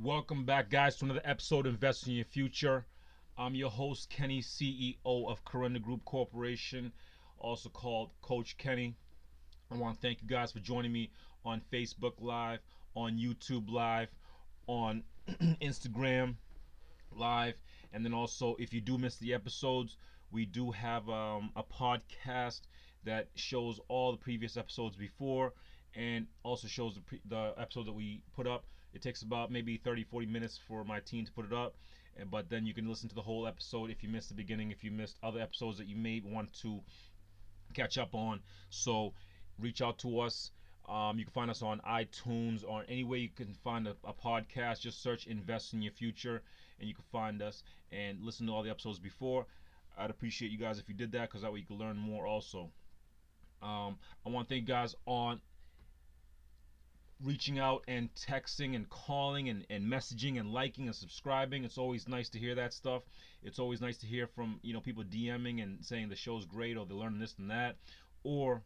Welcome back, guys, to another episode of Invest in Your Future. I'm your host, Kenny, CEO of Kirunda Group Corporation, also called Coach Kenny. I want to thank you guys for joining me on Facebook Live, on YouTube Live, on Instagram Live, and then also if you do miss the episodes, we do have um, a podcast that shows all the previous episodes before and also shows the, the episode that we put up. It takes about maybe 30, 40 minutes for my team to put it up. But then you can listen to the whole episode if you missed the beginning, if you missed other episodes that you may want to catch up on. So reach out to us. Um, you can find us on iTunes or any way you can find a, a, podcast. Just search Invest in Your Future and you can find us and listen to all the episodes before. I'd appreciate you guys if you did that because that way you can learn more also. Um, I want to thank you guys on reaching out and texting and calling and, and messaging and liking and subscribing. It's always nice to hear that stuff. It's always nice to hear from you know people DMing and saying the show's great or they're learning this and that, or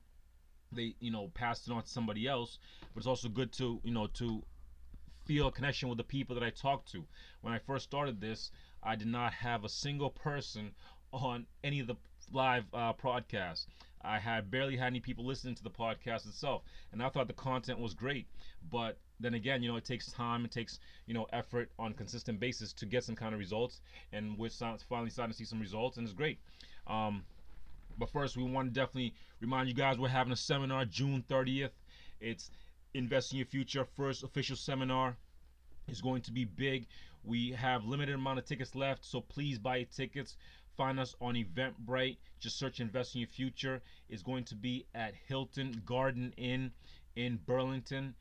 they you know passed it on to somebody else. But it's also good to you know to feel a connection with the people that I talk to. When I first started this, I did not have a single person on any of the live uh, broadcasts. I had barely had any people listening to the podcast itself, and I thought the content was great. But then again, you know, it takes time, it takes you know effort on consistent basis to get some kind of results, and we're finally starting to see some results, and it's great. Um, but first, we want to definitely remind you guys we're having a seminar June 30th. It's Invest in Your Future first official seminar. It's going to be big. We have limited amount of tickets left, so please buy tickets. Find us on Eventbrite. Just search Invest in Your Future. It's going to be at Hilton Garden Inn in Burlington,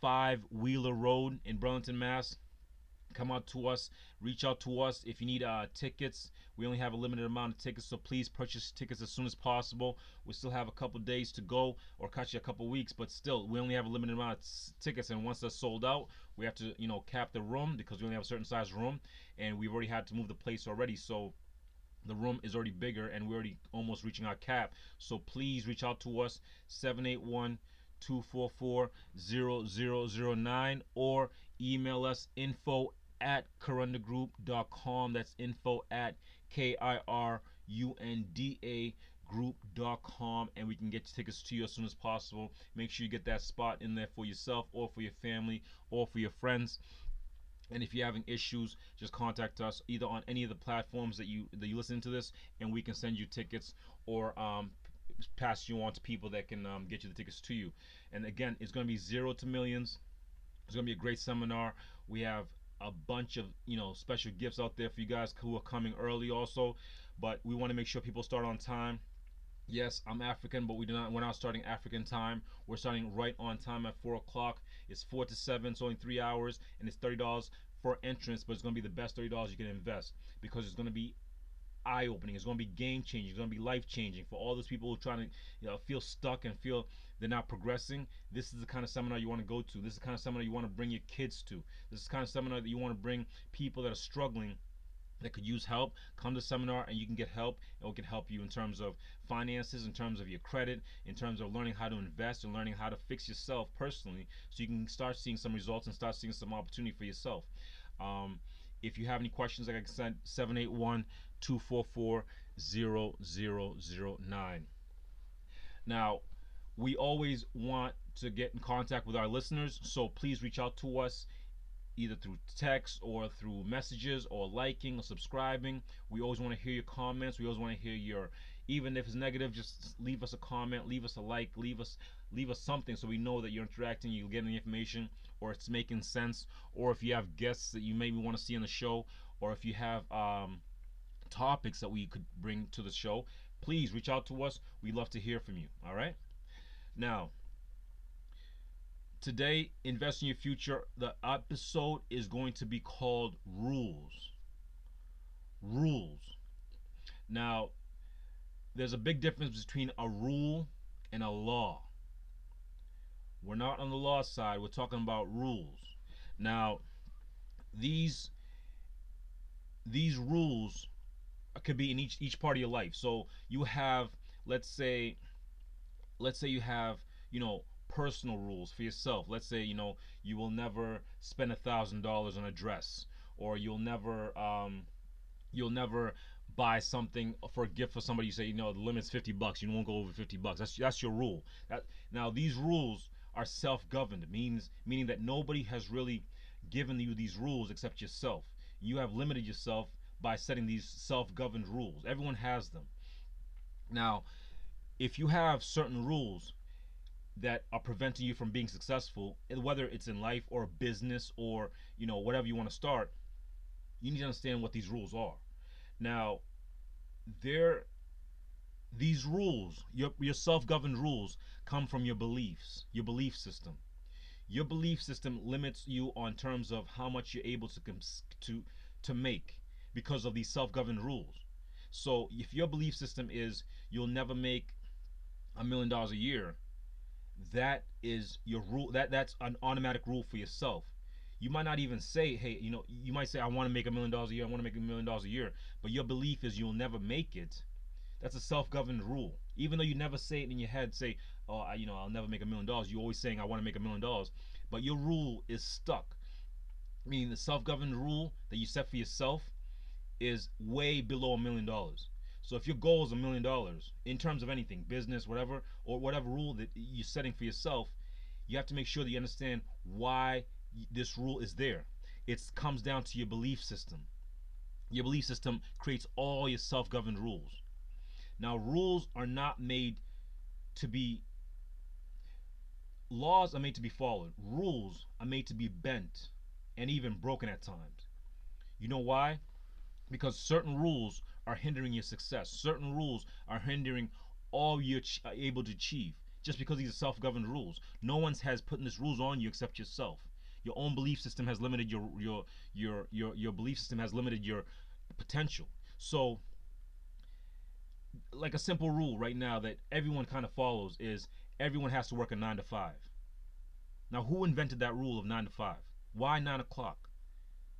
5 Wheeler Road in Burlington, Mass. Come out to us. Reach out to us if you need uh, tickets. We only have a limited amount of tickets, so please purchase tickets as soon as possible. We still have a couple days to go, or catch you a couple weeks, but still, we only have a limited amount of tickets. And once they're sold out, we have to, you know, cap the room because we only have a certain size room, and we've already had to move the place already. So the room is already bigger and we're already almost reaching our cap. So please reach out to us 781 244 0009 or email us info at kirundagroup.com. That's info at K I R U N D A group.com and we can get tickets to you as soon as possible. Make sure you get that spot in there for yourself or for your family or for your friends. And if you're having issues, just contact us either on any of the platforms that you that you listen to this, and we can send you tickets or um, pass you on to people that can um, get you the tickets to you. And again, it's going to be zero to millions. It's going to be a great seminar. We have a bunch of you know special gifts out there for you guys who are coming early also, but we want to make sure people start on time. Yes, I'm African, but we do not. We're not starting African time. We're starting right on time at four o'clock. It's four to seven. It's only three hours, and it's thirty dollars for entrance. But it's going to be the best thirty dollars you can invest because it's going to be eye-opening. It's going to be game-changing. It's going to be life-changing for all those people who are trying to you know, feel stuck and feel they're not progressing. This is the kind of seminar you want to go to. This is the kind of seminar you want to bring your kids to. This is the kind of seminar that you want to bring people that are struggling that could use help, come to seminar and you can get help. It can help you in terms of finances, in terms of your credit, in terms of learning how to invest and learning how to fix yourself personally so you can start seeing some results and start seeing some opportunity for yourself. Um, if you have any questions, like I said, 781 244 0009. Now, we always want to get in contact with our listeners, so please reach out to us either through text or through messages or liking or subscribing. We always want to hear your comments. We always want to hear your even if it's negative, just leave us a comment, leave us a like, leave us leave us something so we know that you're interacting, you're getting the information, or it's making sense, or if you have guests that you maybe want to see on the show, or if you have um, topics that we could bring to the show, please reach out to us. We'd love to hear from you. All right. Now, today invest in your future the episode is going to be called rules. Rules. Now there's a big difference between a rule and a law. We're not on the law side. We're talking about rules. Now these these rules could be in each each part of your life. So you have let's say let's say you have you know personal rules for yourself. Let's say you know you will never spend a thousand dollars on a dress, or you'll never um, you'll never buy something for a gift for somebody. You say you know the limit's fifty bucks. You won't go over fifty bucks. That's that's your rule. That now these rules are self-governed. Means meaning that nobody has really given you these rules except yourself. You have limited yourself by setting these self-governed rules. Everyone has them. Now, if you have certain rules that are preventing you from being successful, whether it's in life or business or you know whatever you want to start, you need to understand what these rules are. Now, there, these rules, your your self-governed rules, come from your beliefs, your belief system. Your belief system limits you on terms of how much you're able to to to make because of these self-governed rules. So if your belief system is you'll never make a million dollars a year, that is your rule that that's an automatic rule for yourself. You might not even say hey you know you might say i want to make a million dollars a year i want to make a million dollars a year but your belief is you'll never make it. That's a self-governed rule. Even though you never say it in your head say oh I, you know i'll never make a million dollars you're always saying i want to make a million dollars but your rule is stuck. Meaning the self-governed rule that you set for yourself is way below a million dollars so if your goal is a million dollars in terms of anything, business, whatever, or whatever rule that you're setting for yourself, you have to make sure that you understand why this rule is there. It comes down to your belief system. Your belief system creates all your self-governed rules. Now, rules are not made to be laws are made to be followed. Rules are made to be bent and even broken at times. You know why? Because certain rules are hindering your success. Certain rules are hindering all you're able to achieve just because these are self-governed rules. No one has put these rules on you except yourself. Your own belief system has limited your your your your your belief system has limited your potential. So like a simple rule right now that everyone kind of follows is everyone has to work a 9 to 5. Now who invented that rule of 9 to 5? Why 9 o'clock?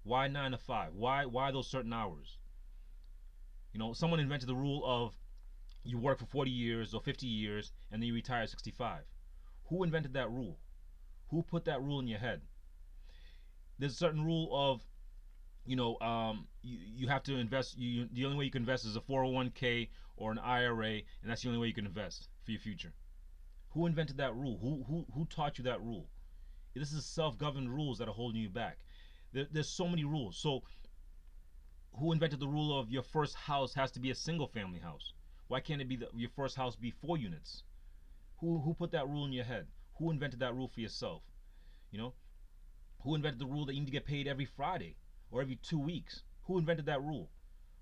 Why 9 to 5? Why why those certain hours? You know, someone invented the rule of you work for 40 years or 50 years and then you retire at 65. Who invented that rule? Who put that rule in your head? There's a certain rule of, you know, um, you, you have to invest. You, the only way you can invest is a 401k or an IRA, and that's the only way you can invest for your future. Who invented that rule? Who who who taught you that rule? This is self-governed rules that are holding you back. There, there's so many rules. So who invented the rule of your first house has to be a single family house? Why can't it be the, your first house be four units? Who who put that rule in your head? Who invented that rule for yourself? You know, who invented the rule that you need to get paid every Friday or every two weeks? Who invented that rule?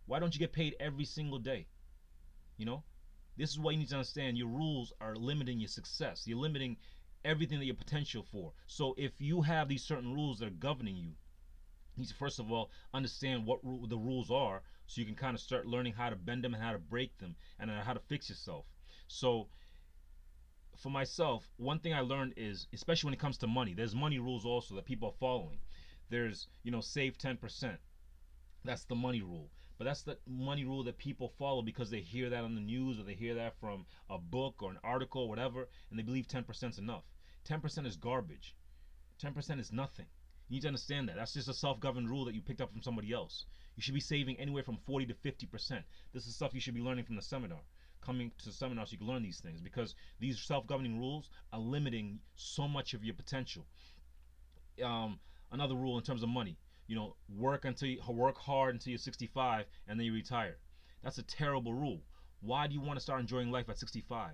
Why don't you get paid every single day? You know, this is what you need to understand. Your rules are limiting your success. You're limiting everything that you're potential for. So if you have these certain rules that are governing you, needs to first of all understand what the rules are so you can kind of start learning how to bend them and how to break them and uh, how to fix yourself. So for myself one thing i learned is especially when it comes to money there's money rules also that people are following. There's you know save 10% that's the money rule. But that's the money rule that people follow because they hear that on the news or they hear that from a book or an article or whatever and they believe 10% is enough. 10% is garbage. 10% is nothing you need to understand that. That's just a self-governed rule that you picked up from somebody else. You should be saving anywhere from 40 to 50%. This is stuff you should be learning from the seminar. Coming to the seminar so you can learn these things because these self-governing rules are limiting so much of your potential. Um, another rule in terms of money, you know, work until you work hard until you're 65 and then you retire. That's a terrible rule. Why do you want to start enjoying life at 65?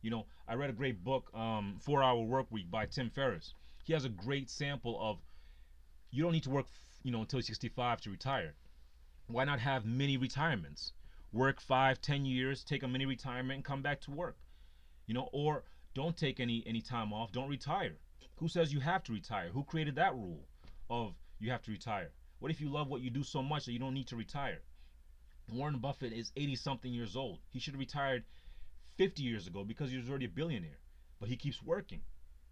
You know, I read a great book, um, Four Hour Work Week by Tim Ferriss. He has a great sample of you don't need to work, you know, until 65 to retire. Why not have mini retirements? Work five, ten years, take a mini retirement, and come back to work. You know, or don't take any any time off. Don't retire. Who says you have to retire? Who created that rule of you have to retire? What if you love what you do so much that you don't need to retire? Warren Buffett is 80 something years old. He should have retired 50 years ago because he was already a billionaire. But he keeps working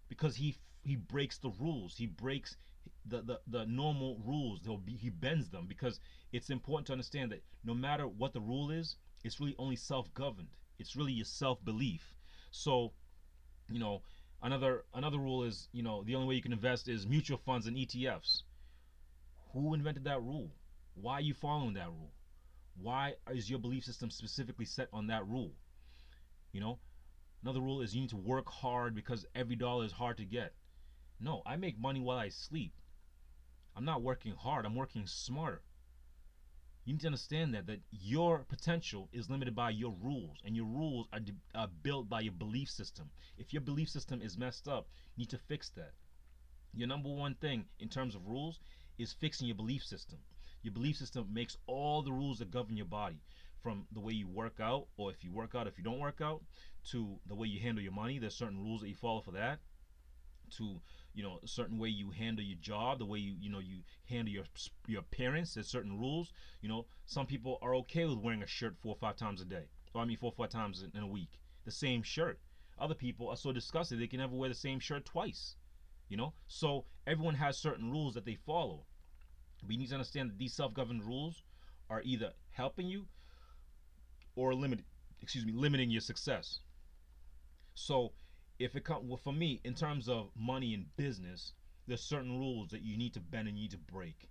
because he he breaks the rules. He breaks the, the, the normal rules. Be, he bends them because it's important to understand that no matter what the rule is, it's really only self-governed. It's really your self-belief. So, you know, Another another rule is, you know, the only way you can invest is mutual funds and ETFs. Who invented that rule? Why are you following that rule? Why is your belief system specifically set on that rule? You know, another rule is you need to work hard because every dollar is hard to get. No, I make money while I sleep. I'm not working hard, I'm working smarter. You need to understand that that your potential is limited by your rules, and your rules are, are built by your belief system. If your belief system is messed up, you need to fix that. Your number one thing in terms of rules is fixing your belief system. Your belief system makes all the rules that govern your body, from the way you work out, or if you work out, if you don't work out, to the way you handle your money. There's certain rules that you follow for that. To you know a certain way you handle your job, the way you you know you handle your your appearance. There's certain rules. You know, some people are okay with wearing a shirt four or five times a day. Or I mean, four or five times in a week, the same shirt. Other people are so disgusted they can never wear the same shirt twice. You know, so everyone has certain rules that they follow. But you need to understand that these self-governed rules are either helping you or limiting, excuse me, limiting your success. So if it comes well, for me in terms of money and business, there's certain rules that you need to bend and you need to break.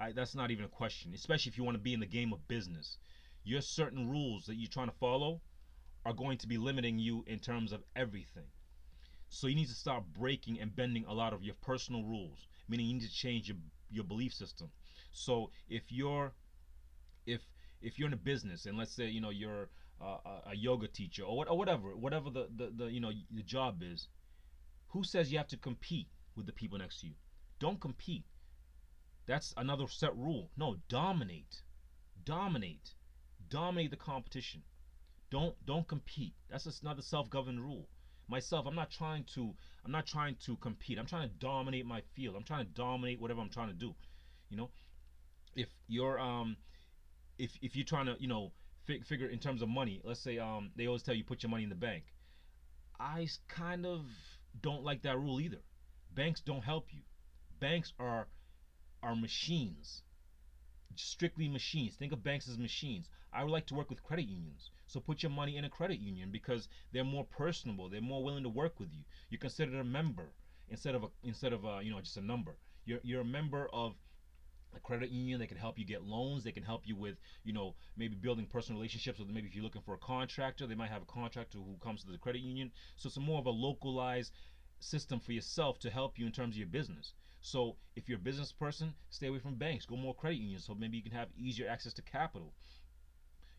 I, that's not even a question, especially if you want to be in the game of business. Your certain rules that you're trying to follow are going to be limiting you in terms of everything. So you need to start breaking and bending a lot of your personal rules, meaning you need to change your your belief system. So if you're if if you're in a business and let's say you know you're uh, a yoga teacher or, what, or whatever whatever the, the, the you know the job is who says you have to compete with the people next to you? Don't compete. That's another set rule. No dominate. Dominate. Dominate the competition. Don't don't compete. That's just another self-governed rule. Myself i'm not trying to i'm not trying to compete. I'm trying to dominate my field. I'm trying to dominate whatever i'm trying to do. You know if you're um if if you're trying to you know fig- figure in terms of money. Let's say um they always tell you put your money in the bank. I kind of don't like that rule either. Banks don't help you. Banks are are machines. Strictly machines. Think of banks as machines. I would like to work with credit unions. So put your money in a credit union because they're more personable. They're more willing to work with you. You're considered a member instead of a instead of a, you know just a number. You're, you're a member of a credit union they can help you get loans they can help you with you know maybe building personal relationships with maybe if you're looking for a contractor they might have a contractor who comes to the credit union. So it's more of a localized system for yourself to help you in terms of your business. So if you're a business person stay away from banks go more credit unions so maybe you can have easier access to capital.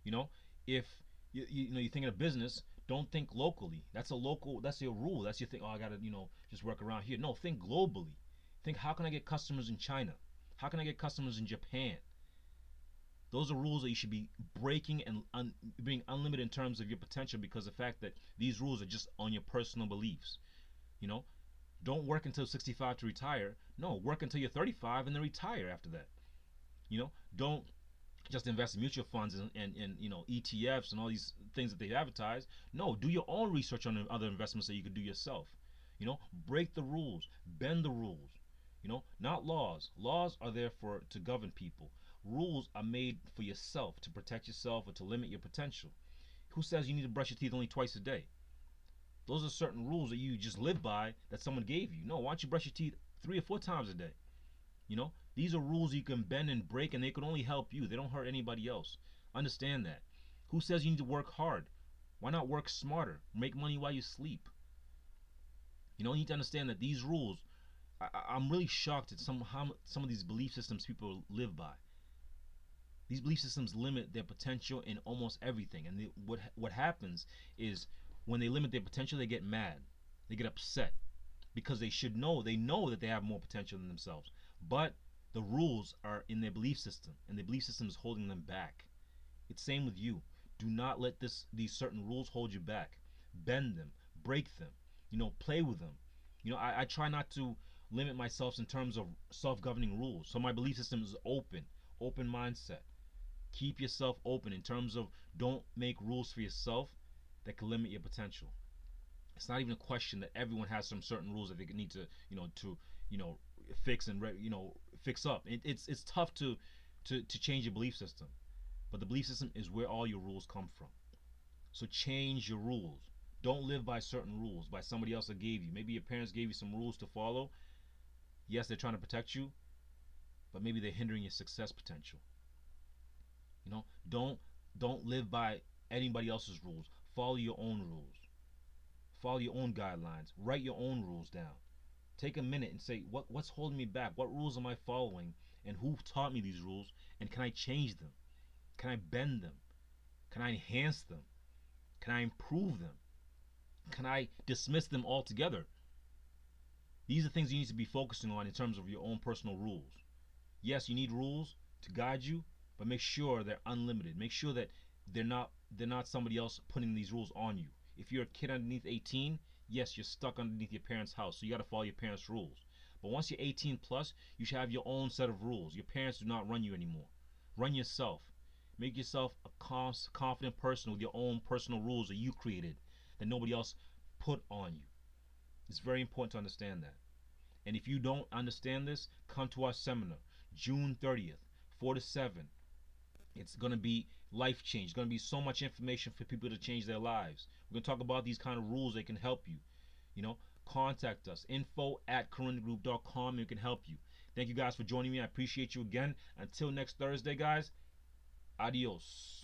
You know if you, you, know you're thinking of business don't think locally. That's a local that's your rule. That's your thing oh i gotta you know just work around here. No think globally. Think how can i get customers in china how can I get customers in Japan? Those are rules that you should be breaking and un- being unlimited in terms of your potential because the fact that these rules are just on your personal beliefs. You know, don't work until 65 to retire. No, work until you're 35 and then retire after that. You know, don't just invest in mutual funds and, and, and you know ETFs and all these things that they advertise. No, do your own research on other investments that you could do yourself. You know, break the rules, bend the rules. You know, not laws. Laws are there for to govern people. Rules are made for yourself to protect yourself or to limit your potential. Who says you need to brush your teeth only twice a day? Those are certain rules that you just live by that someone gave you. No, why don't you brush your teeth three or four times a day? You know, these are rules you can bend and break and they can only help you. They don't hurt anybody else. Understand that. Who says you need to work hard? Why not work smarter? Make money while you sleep. You know, you need to understand that these rules I, am really shocked at some how some of these belief systems people live by. These belief systems limit their potential in almost everything, and they, what what happens is when they limit their potential, they get mad, they get upset because they should know they know that they have more potential than themselves, but the rules are in their belief system, and the belief system is holding them back. It's same with you. Do not let this these certain rules hold you back. Bend them, break them, you know, play with them. You know, I, I try not to limit myself in terms of self-governing rules. So my belief system is open, open mindset. Keep yourself open in terms of don't make rules for yourself that can limit your potential. It's not even a question that everyone has some certain rules that they need to, you know, to, you know, fix and you know fix up. It, it's it's tough to, to to change your belief system, but the belief system is where all your rules come from. So change your rules, Don't live by certain rules, by somebody else that gave you. Maybe your parents gave you some rules to follow. Yes, they're trying to protect you, but maybe they're hindering your success potential. You know, don't don't live by anybody else's rules. Follow your own rules. Follow your own guidelines. Write your own rules down. Take a minute and say, what what's holding me back? What rules am I following? And who taught me these rules? And can I change them? Can I bend them? Can I enhance them? Can I improve them? Can I dismiss them altogether? These are things you need to be focusing on in terms of your own personal rules. Yes, you need rules to guide you, but make sure they're unlimited. Make sure that they're not they're not somebody else putting these rules on you. If you're a kid underneath 18, yes, you're stuck underneath your parents' house, so you got to follow your parents' rules. But once you're 18 plus, you should have your own set of rules. Your parents do not run you anymore. Run yourself. Make yourself a confident person with your own personal rules that you created that nobody else put on you. It's very important to understand that. And if you don't understand this, come to our seminar, June 30th, 4 to 7. It's going to be life change. It's going to be so much information for people to change their lives. We're going to talk about these kind of rules that can help you. You know, contact us. Info at kirundagroup.com. We can help you. Thank you guys for joining me. I appreciate you again. Until next Thursday, guys. Adios.